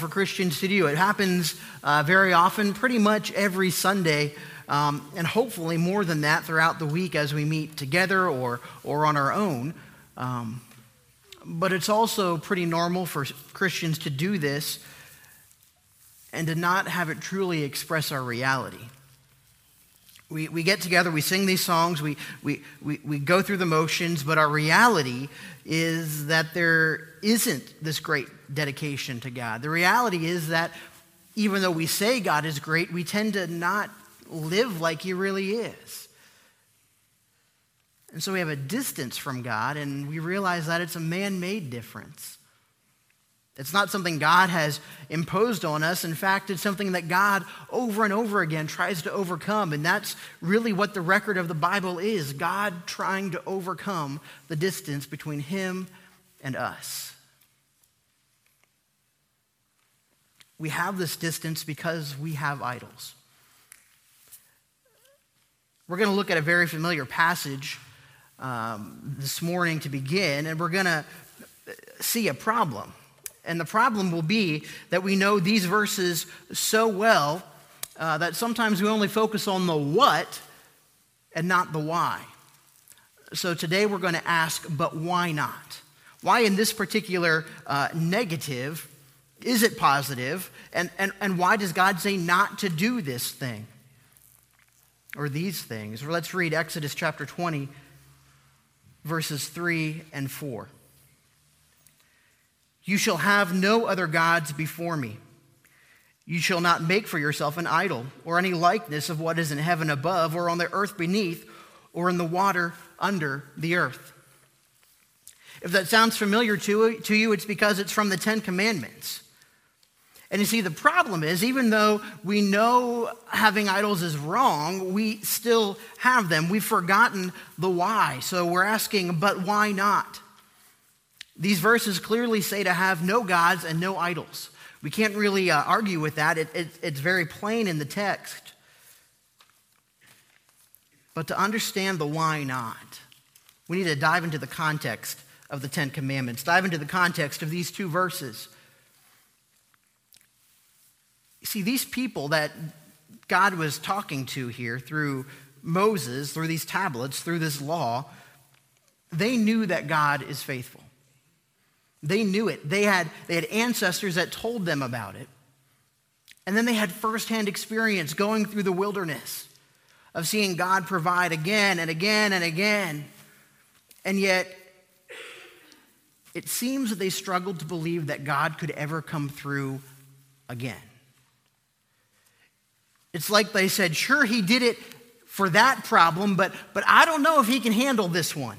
for Christians to do. It happens uh, very often, pretty much every Sunday, um, and hopefully more than that throughout the week as we meet together or, or on our own. Um, but it's also pretty normal for Christians to do this and to not have it truly express our reality. We, we get together, we sing these songs, we, we, we, we go through the motions, but our reality is that there isn't this great dedication to God. The reality is that even though we say God is great, we tend to not live like He really is. And so we have a distance from God, and we realize that it's a man made difference. It's not something God has imposed on us. In fact, it's something that God over and over again tries to overcome. And that's really what the record of the Bible is God trying to overcome the distance between Him and us. We have this distance because we have idols. We're going to look at a very familiar passage um, this morning to begin, and we're going to see a problem. And the problem will be that we know these verses so well uh, that sometimes we only focus on the what and not the why. So today we're going to ask, but why not? Why in this particular uh, negative is it positive? And, and, and why does God say not to do this thing or these things? Let's read Exodus chapter 20, verses 3 and 4. You shall have no other gods before me. You shall not make for yourself an idol or any likeness of what is in heaven above or on the earth beneath or in the water under the earth. If that sounds familiar to, to you, it's because it's from the Ten Commandments. And you see, the problem is, even though we know having idols is wrong, we still have them. We've forgotten the why. So we're asking, but why not? These verses clearly say to have no gods and no idols. We can't really uh, argue with that, it, it, it's very plain in the text. But to understand the why not, we need to dive into the context of the Ten Commandments, dive into the context of these two verses. See, these people that God was talking to here through Moses, through these tablets, through this law, they knew that God is faithful. They knew it. They had, they had ancestors that told them about it. And then they had firsthand experience going through the wilderness of seeing God provide again and again and again. And yet, it seems that they struggled to believe that God could ever come through again. It's like they said, sure, he did it for that problem, but, but I don't know if he can handle this one.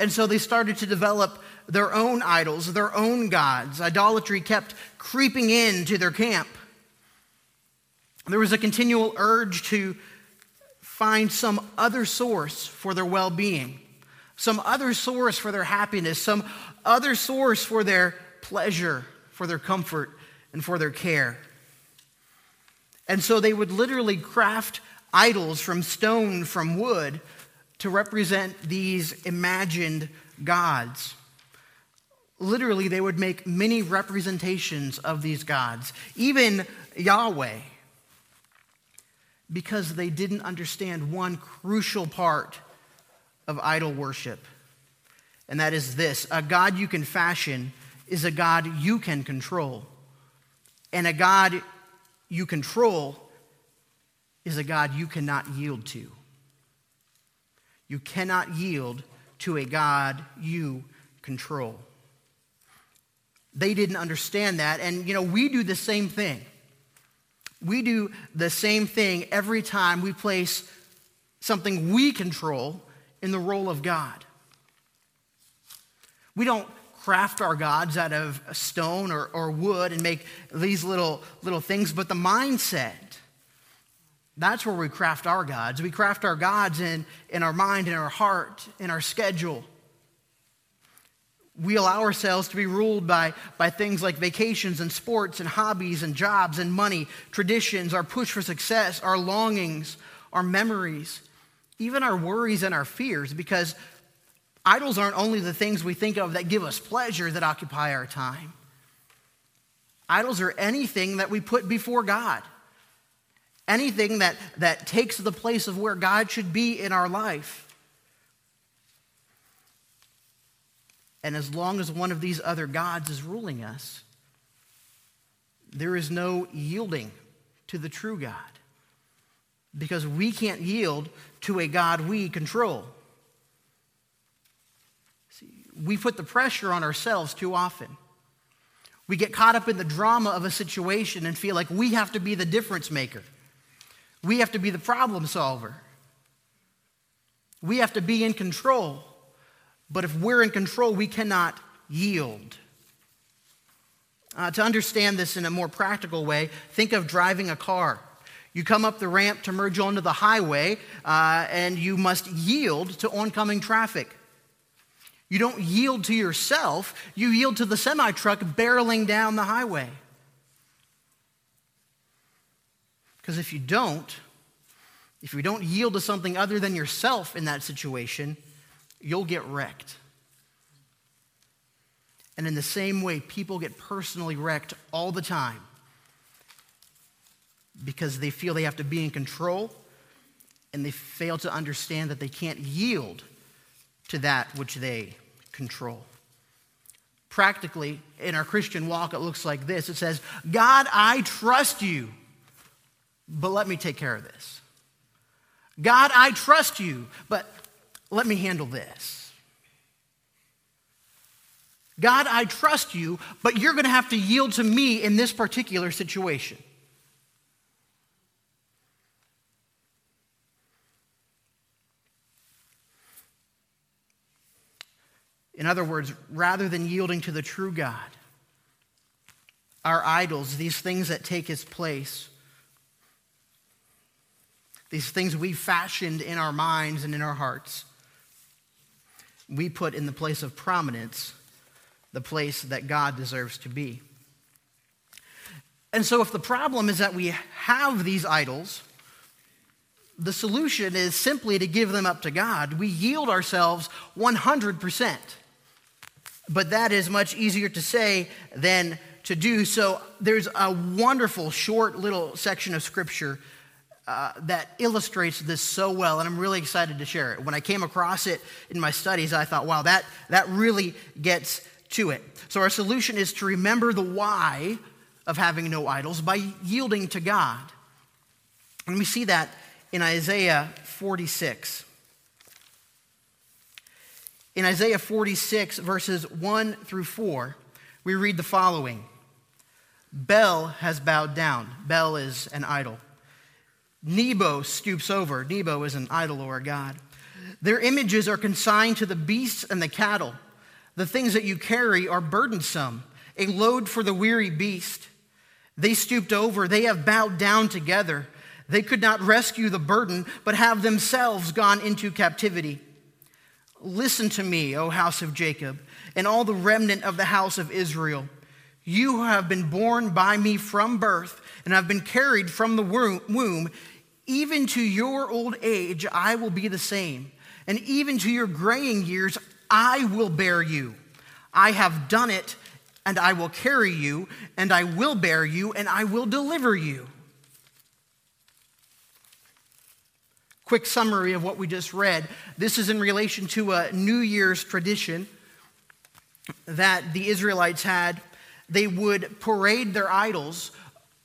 And so they started to develop their own idols, their own gods. Idolatry kept creeping into their camp. There was a continual urge to find some other source for their well being, some other source for their happiness, some other source for their pleasure, for their comfort, and for their care. And so they would literally craft idols from stone, from wood, to represent these imagined gods. Literally, they would make many representations of these gods, even Yahweh, because they didn't understand one crucial part of idol worship. And that is this a God you can fashion is a God you can control. And a God you control is a God you cannot yield to. You cannot yield to a God you control. They didn't understand that. And, you know, we do the same thing. We do the same thing every time we place something we control in the role of God. We don't craft our gods out of stone or, or wood and make these little, little things, but the mindset that's where we craft our gods. We craft our gods in, in our mind, in our heart, in our schedule. We allow ourselves to be ruled by, by things like vacations and sports and hobbies and jobs and money, traditions, our push for success, our longings, our memories, even our worries and our fears, because idols aren't only the things we think of that give us pleasure that occupy our time. Idols are anything that we put before God, anything that, that takes the place of where God should be in our life. And as long as one of these other gods is ruling us, there is no yielding to the true God because we can't yield to a God we control. See, we put the pressure on ourselves too often. We get caught up in the drama of a situation and feel like we have to be the difference maker. We have to be the problem solver. We have to be in control. But if we're in control, we cannot yield. Uh, to understand this in a more practical way, think of driving a car. You come up the ramp to merge onto the highway, uh, and you must yield to oncoming traffic. You don't yield to yourself, you yield to the semi truck barreling down the highway. Because if you don't, if you don't yield to something other than yourself in that situation, you'll get wrecked. And in the same way, people get personally wrecked all the time because they feel they have to be in control and they fail to understand that they can't yield to that which they control. Practically, in our Christian walk, it looks like this it says, God, I trust you, but let me take care of this. God, I trust you, but let me handle this. God, I trust you, but you're going to have to yield to me in this particular situation. In other words, rather than yielding to the true God, our idols, these things that take his place, these things we fashioned in our minds and in our hearts, we put in the place of prominence the place that God deserves to be. And so, if the problem is that we have these idols, the solution is simply to give them up to God. We yield ourselves 100%. But that is much easier to say than to do. So there's a wonderful short little section of scripture uh, that illustrates this so well, and I'm really excited to share it. When I came across it in my studies, I thought, wow, that, that really gets to it. So our solution is to remember the why of having no idols by yielding to God. And we see that in Isaiah 46. In Isaiah 46, verses 1 through 4, we read the following Bel has bowed down. Bel is an idol. Nebo stoops over. Nebo is an idol or a god. Their images are consigned to the beasts and the cattle. The things that you carry are burdensome, a load for the weary beast. They stooped over. They have bowed down together. They could not rescue the burden, but have themselves gone into captivity. Listen to me, O house of Jacob, and all the remnant of the house of Israel. You who have been borne by me from birth and have been carried from the womb, even to your old age, I will be the same. And even to your graying years, I will bear you. I have done it, and I will carry you, and I will bear you, and I will deliver you. Quick summary of what we just read. This is in relation to a New Year's tradition that the Israelites had. They would parade their idols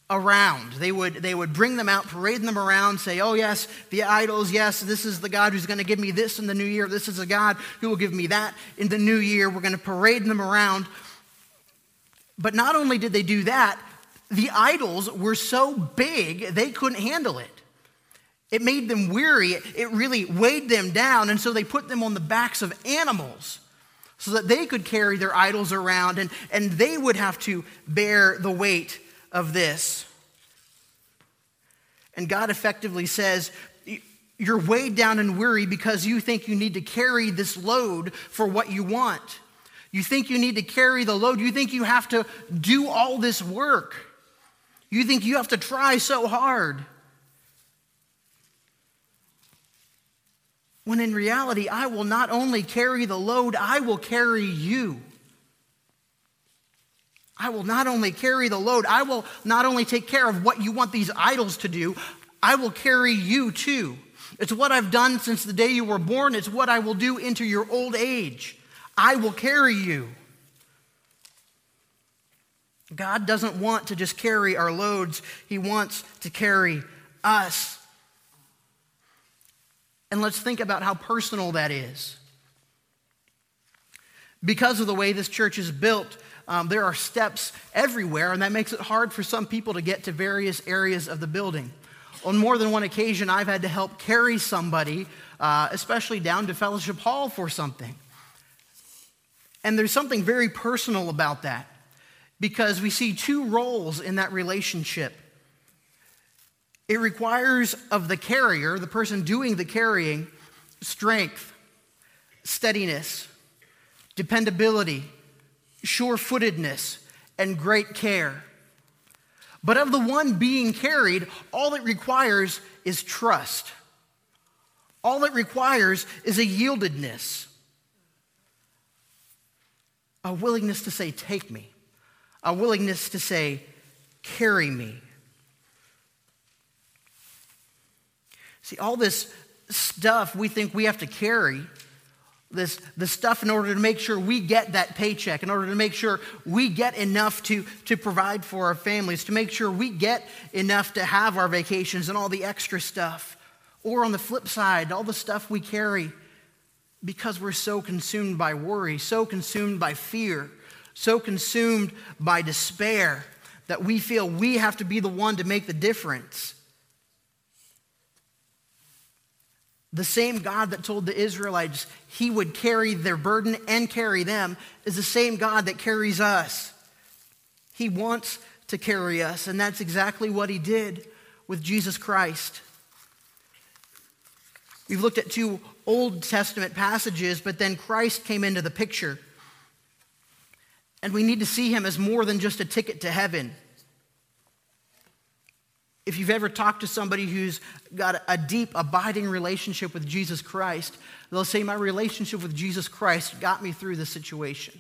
around. They would, they would bring them out, parade them around, say, Oh, yes, the idols, yes, this is the God who's going to give me this in the new year. This is a God who will give me that in the new year. We're going to parade them around. But not only did they do that, the idols were so big they couldn't handle it. It made them weary. It really weighed them down. And so they put them on the backs of animals so that they could carry their idols around and, and they would have to bear the weight of this. And God effectively says, You're weighed down and weary because you think you need to carry this load for what you want. You think you need to carry the load. You think you have to do all this work. You think you have to try so hard. When in reality, I will not only carry the load, I will carry you. I will not only carry the load, I will not only take care of what you want these idols to do, I will carry you too. It's what I've done since the day you were born, it's what I will do into your old age. I will carry you. God doesn't want to just carry our loads, He wants to carry us. And let's think about how personal that is. Because of the way this church is built, um, there are steps everywhere, and that makes it hard for some people to get to various areas of the building. On more than one occasion, I've had to help carry somebody, uh, especially down to Fellowship Hall for something. And there's something very personal about that because we see two roles in that relationship. It requires of the carrier, the person doing the carrying, strength, steadiness, dependability, sure footedness, and great care. But of the one being carried, all it requires is trust. All it requires is a yieldedness, a willingness to say, Take me, a willingness to say, Carry me. See, all this stuff we think we have to carry this, this stuff in order to make sure we get that paycheck, in order to make sure we get enough to, to provide for our families, to make sure we get enough to have our vacations and all the extra stuff. Or on the flip side, all the stuff we carry because we're so consumed by worry, so consumed by fear, so consumed by despair that we feel we have to be the one to make the difference. The same God that told the Israelites he would carry their burden and carry them is the same God that carries us. He wants to carry us, and that's exactly what he did with Jesus Christ. We've looked at two Old Testament passages, but then Christ came into the picture. And we need to see him as more than just a ticket to heaven. If you've ever talked to somebody who's got a deep, abiding relationship with Jesus Christ, they'll say, My relationship with Jesus Christ got me through the situation.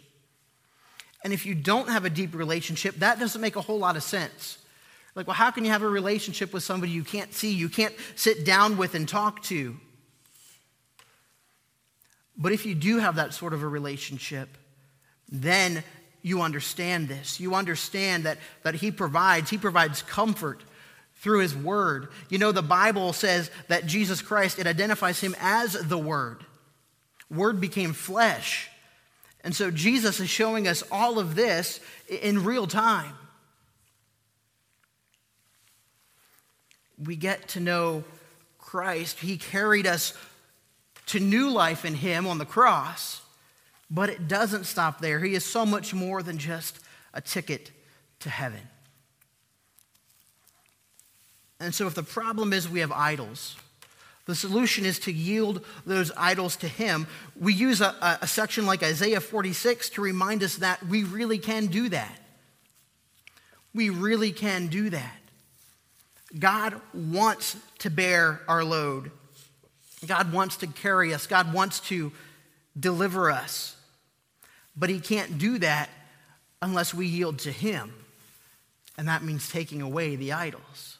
And if you don't have a deep relationship, that doesn't make a whole lot of sense. Like, well, how can you have a relationship with somebody you can't see, you can't sit down with and talk to? But if you do have that sort of a relationship, then you understand this. You understand that, that He provides, He provides comfort through his word. You know, the Bible says that Jesus Christ, it identifies him as the word. Word became flesh. And so Jesus is showing us all of this in real time. We get to know Christ. He carried us to new life in Him on the cross, but it doesn't stop there. He is so much more than just a ticket to heaven. And so, if the problem is we have idols, the solution is to yield those idols to Him. We use a, a, section like Isaiah 46 to remind us that we really can do that. We really can do that. God wants to bear our load, God wants to carry us, God wants to deliver us. But He can't do that unless we yield to Him. And that means taking away the idols.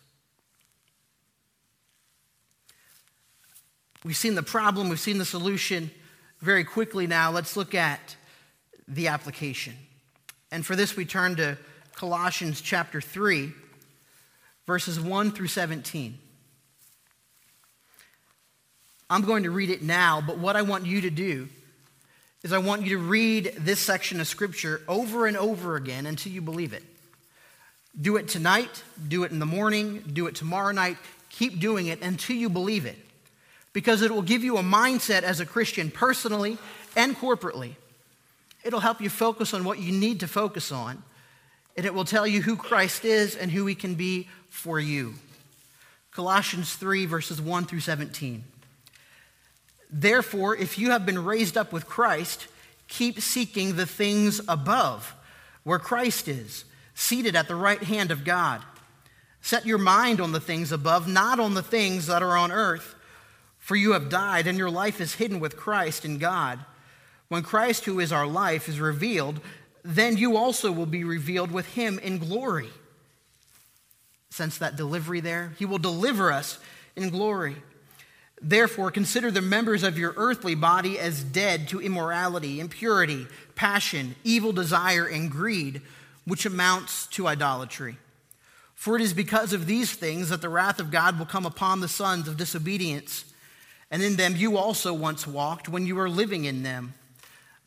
We've seen the problem, we've seen the solution very quickly now. Let's look at the application. And for this, we turn to Colossians chapter 3, verses 1 through 17. I'm going to read it now, but what I want you to do is I want you to read this section of Scripture over and over again until you believe it. Do it tonight, do it in the morning, do it tomorrow night. Keep doing it until you believe it because it will give you a mindset as a Christian personally and corporately. It'll help you focus on what you need to focus on, and it will tell you who Christ is and who he can be for you. Colossians 3, verses 1 through 17. Therefore, if you have been raised up with Christ, keep seeking the things above, where Christ is, seated at the right hand of God. Set your mind on the things above, not on the things that are on earth. For you have died, and your life is hidden with Christ in God. When Christ, who is our life, is revealed, then you also will be revealed with him in glory. Sense that delivery there? He will deliver us in glory. Therefore, consider the members of your earthly body as dead to immorality, impurity, passion, evil desire, and greed, which amounts to idolatry. For it is because of these things that the wrath of God will come upon the sons of disobedience. And in them you also once walked when you were living in them.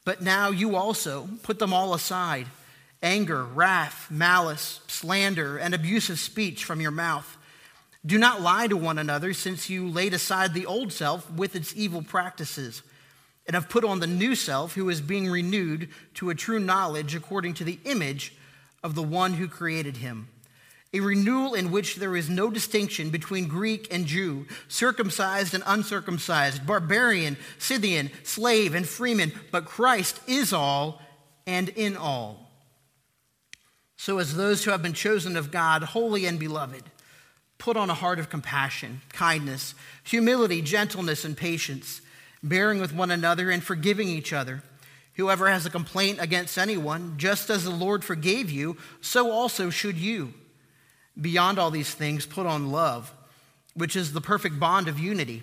But now you also put them all aside anger, wrath, malice, slander, and abusive speech from your mouth. Do not lie to one another, since you laid aside the old self with its evil practices, and have put on the new self, who is being renewed to a true knowledge according to the image of the one who created him. A renewal in which there is no distinction between Greek and Jew, circumcised and uncircumcised, barbarian, Scythian, slave, and freeman, but Christ is all and in all. So, as those who have been chosen of God, holy and beloved, Put on a heart of compassion, kindness, humility, gentleness, and patience, bearing with one another and forgiving each other. Whoever has a complaint against anyone, just as the Lord forgave you, so also should you. Beyond all these things, put on love, which is the perfect bond of unity.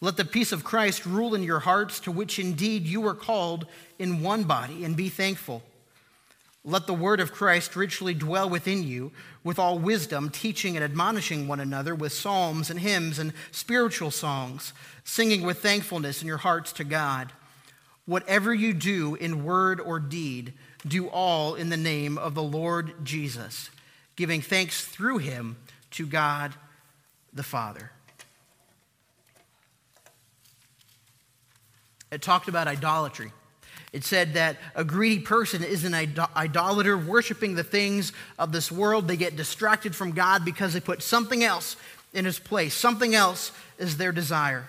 Let the peace of Christ rule in your hearts, to which indeed you were called in one body, and be thankful. Let the word of Christ richly dwell within you, with all wisdom, teaching and admonishing one another with psalms and hymns and spiritual songs, singing with thankfulness in your hearts to God. Whatever you do in word or deed, do all in the name of the Lord Jesus, giving thanks through him to God the Father. It talked about idolatry. It said that a greedy person is an idolater, worshiping the things of this world. They get distracted from God because they put something else in his place, something else is their desire.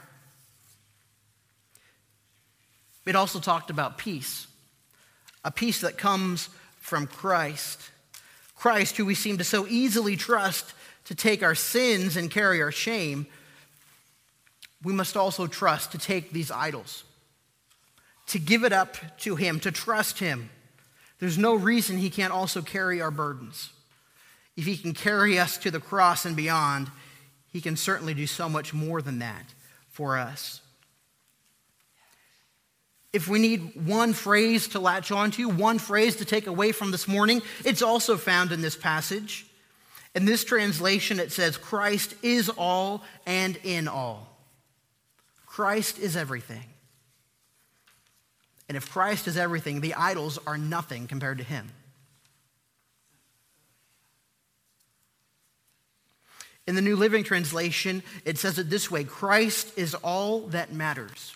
It also talked about peace, a peace that comes from Christ. Christ, who we seem to so easily trust to take our sins and carry our shame, we must also trust to take these idols to give it up to Him, to trust Him. There's no reason He can't also carry our burdens. If He can carry us to the cross and beyond, He can certainly do so much more than that for us. If we need one phrase to latch onto, one phrase to take away from this morning, it's also found in this passage. In this translation, it says, Christ is all and in all. Christ is everything. And if Christ is everything, the idols are nothing compared to him. In the New Living Translation, it says it this way Christ is all that matters.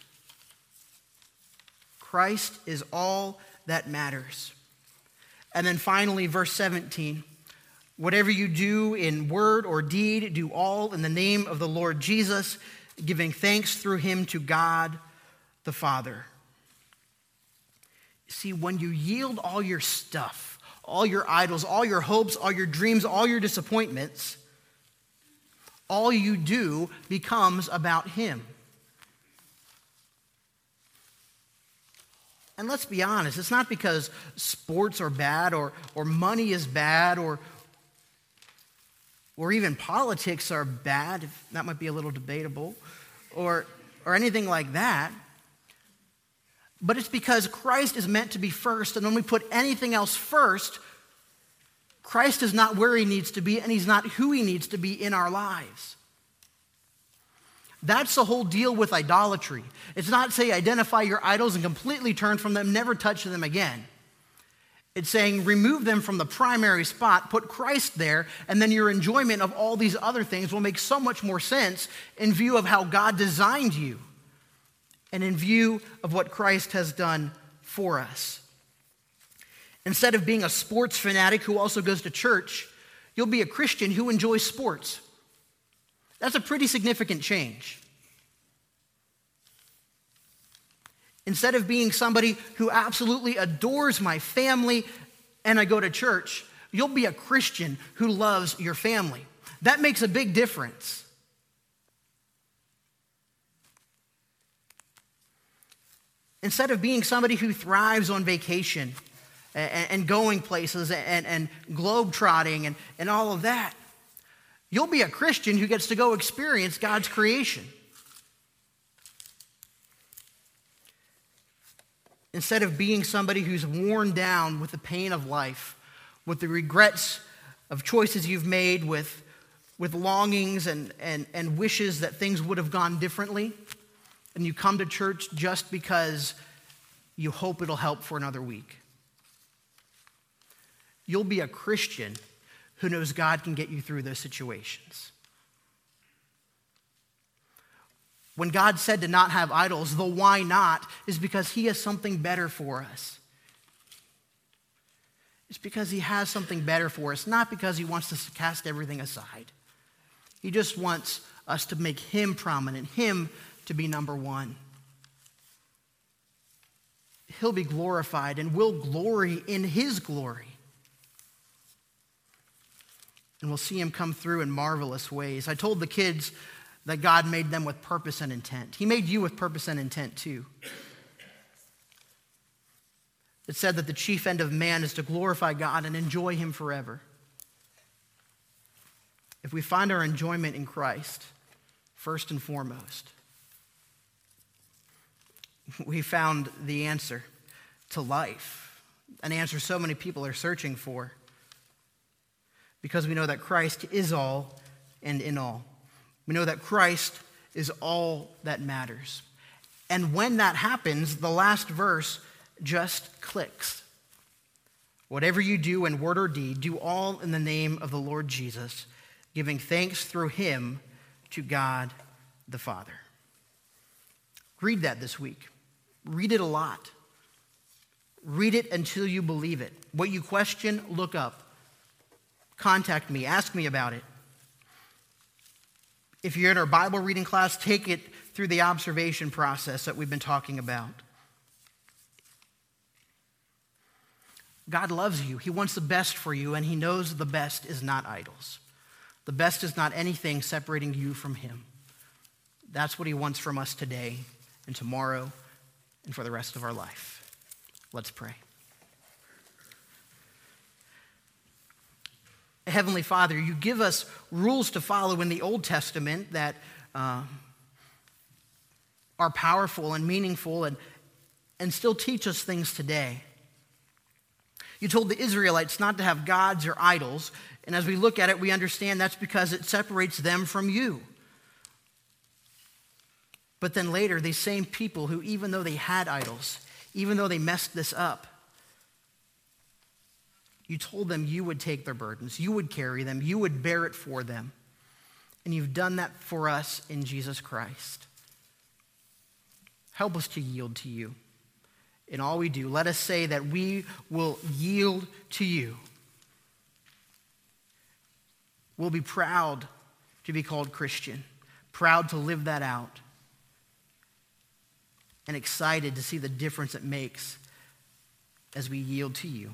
Christ is all that matters. And then finally, verse 17 whatever you do in word or deed, do all in the name of the Lord Jesus, giving thanks through him to God the Father. See, when you yield all your stuff, all your idols, all your hopes, all your dreams, all your disappointments, all you do becomes about Him. And let's be honest, it's not because sports are bad or, or money is bad or, or even politics are bad. That might be a little debatable or, or anything like that. But it's because Christ is meant to be first, and when we put anything else first, Christ is not where he needs to be, and he's not who he needs to be in our lives. That's the whole deal with idolatry. It's not say identify your idols and completely turn from them, never touch them again. It's saying remove them from the primary spot, put Christ there, and then your enjoyment of all these other things will make so much more sense in view of how God designed you and in view of what Christ has done for us. Instead of being a sports fanatic who also goes to church, you'll be a Christian who enjoys sports. That's a pretty significant change. Instead of being somebody who absolutely adores my family and I go to church, you'll be a Christian who loves your family. That makes a big difference. Instead of being somebody who thrives on vacation and, going places and, and globe trotting and, and all of that. You'll be a Christian who gets to go experience God's creation. Instead of being somebody who's worn down with the pain of life, with the regrets of choices you've made, with, with longings and, and, and wishes that things would have gone differently, and you come to church just because you hope it'll help for another week. You'll be a Christian who knows God can get you through those situations. When God said to not have idols, the why not is because He has something better for us. It's because He has something better for us, not because He wants us to cast everything aside. He just wants us to make Him prominent, Him to be number one. He'll be glorified and we'll glory in His glory. And we'll see Him come through in marvelous ways. I told the kids that God made them with purpose and intent. He made you with purpose and intent too. It said that the chief end of man is to glorify God and enjoy Him forever. If we find our enjoyment in Christ, first and foremost, we found the answer to life, an answer so many people are searching for, because we know that Christ is all and in all. We know that Christ is all that matters. And when that happens, the last verse just clicks. Whatever you do in word or deed, do all in the name of the Lord Jesus, giving thanks through him to God the Father. Read that this week. Read it a lot. Read it until you believe it. What you question, look up. Contact me, ask me about it. If you're in our Bible reading class, take it through the observation process that we've been talking about. God loves you. He wants the best for you, and He knows the best is not idols. The best is not anything separating you from Him. That's what He wants from us today and tomorrow and for the rest of our life. Let's pray. Heavenly Father, you give us rules to follow in the Old Testament that uh, are powerful and meaningful and, and still teach us things today. You told the Israelites not to have gods or idols, and as we look at it, we understand that's because it separates them from you. But then later, these same people who, even though they had idols, even though they messed this up, you told them you would take their burdens, you would carry them, you would bear it for them. And you've done that for us in Jesus Christ. Help us to yield to you in all we do. Let us say that we will yield to you. We'll be proud to be called Christian, proud to live that out, and excited to see the difference it makes as we yield to you.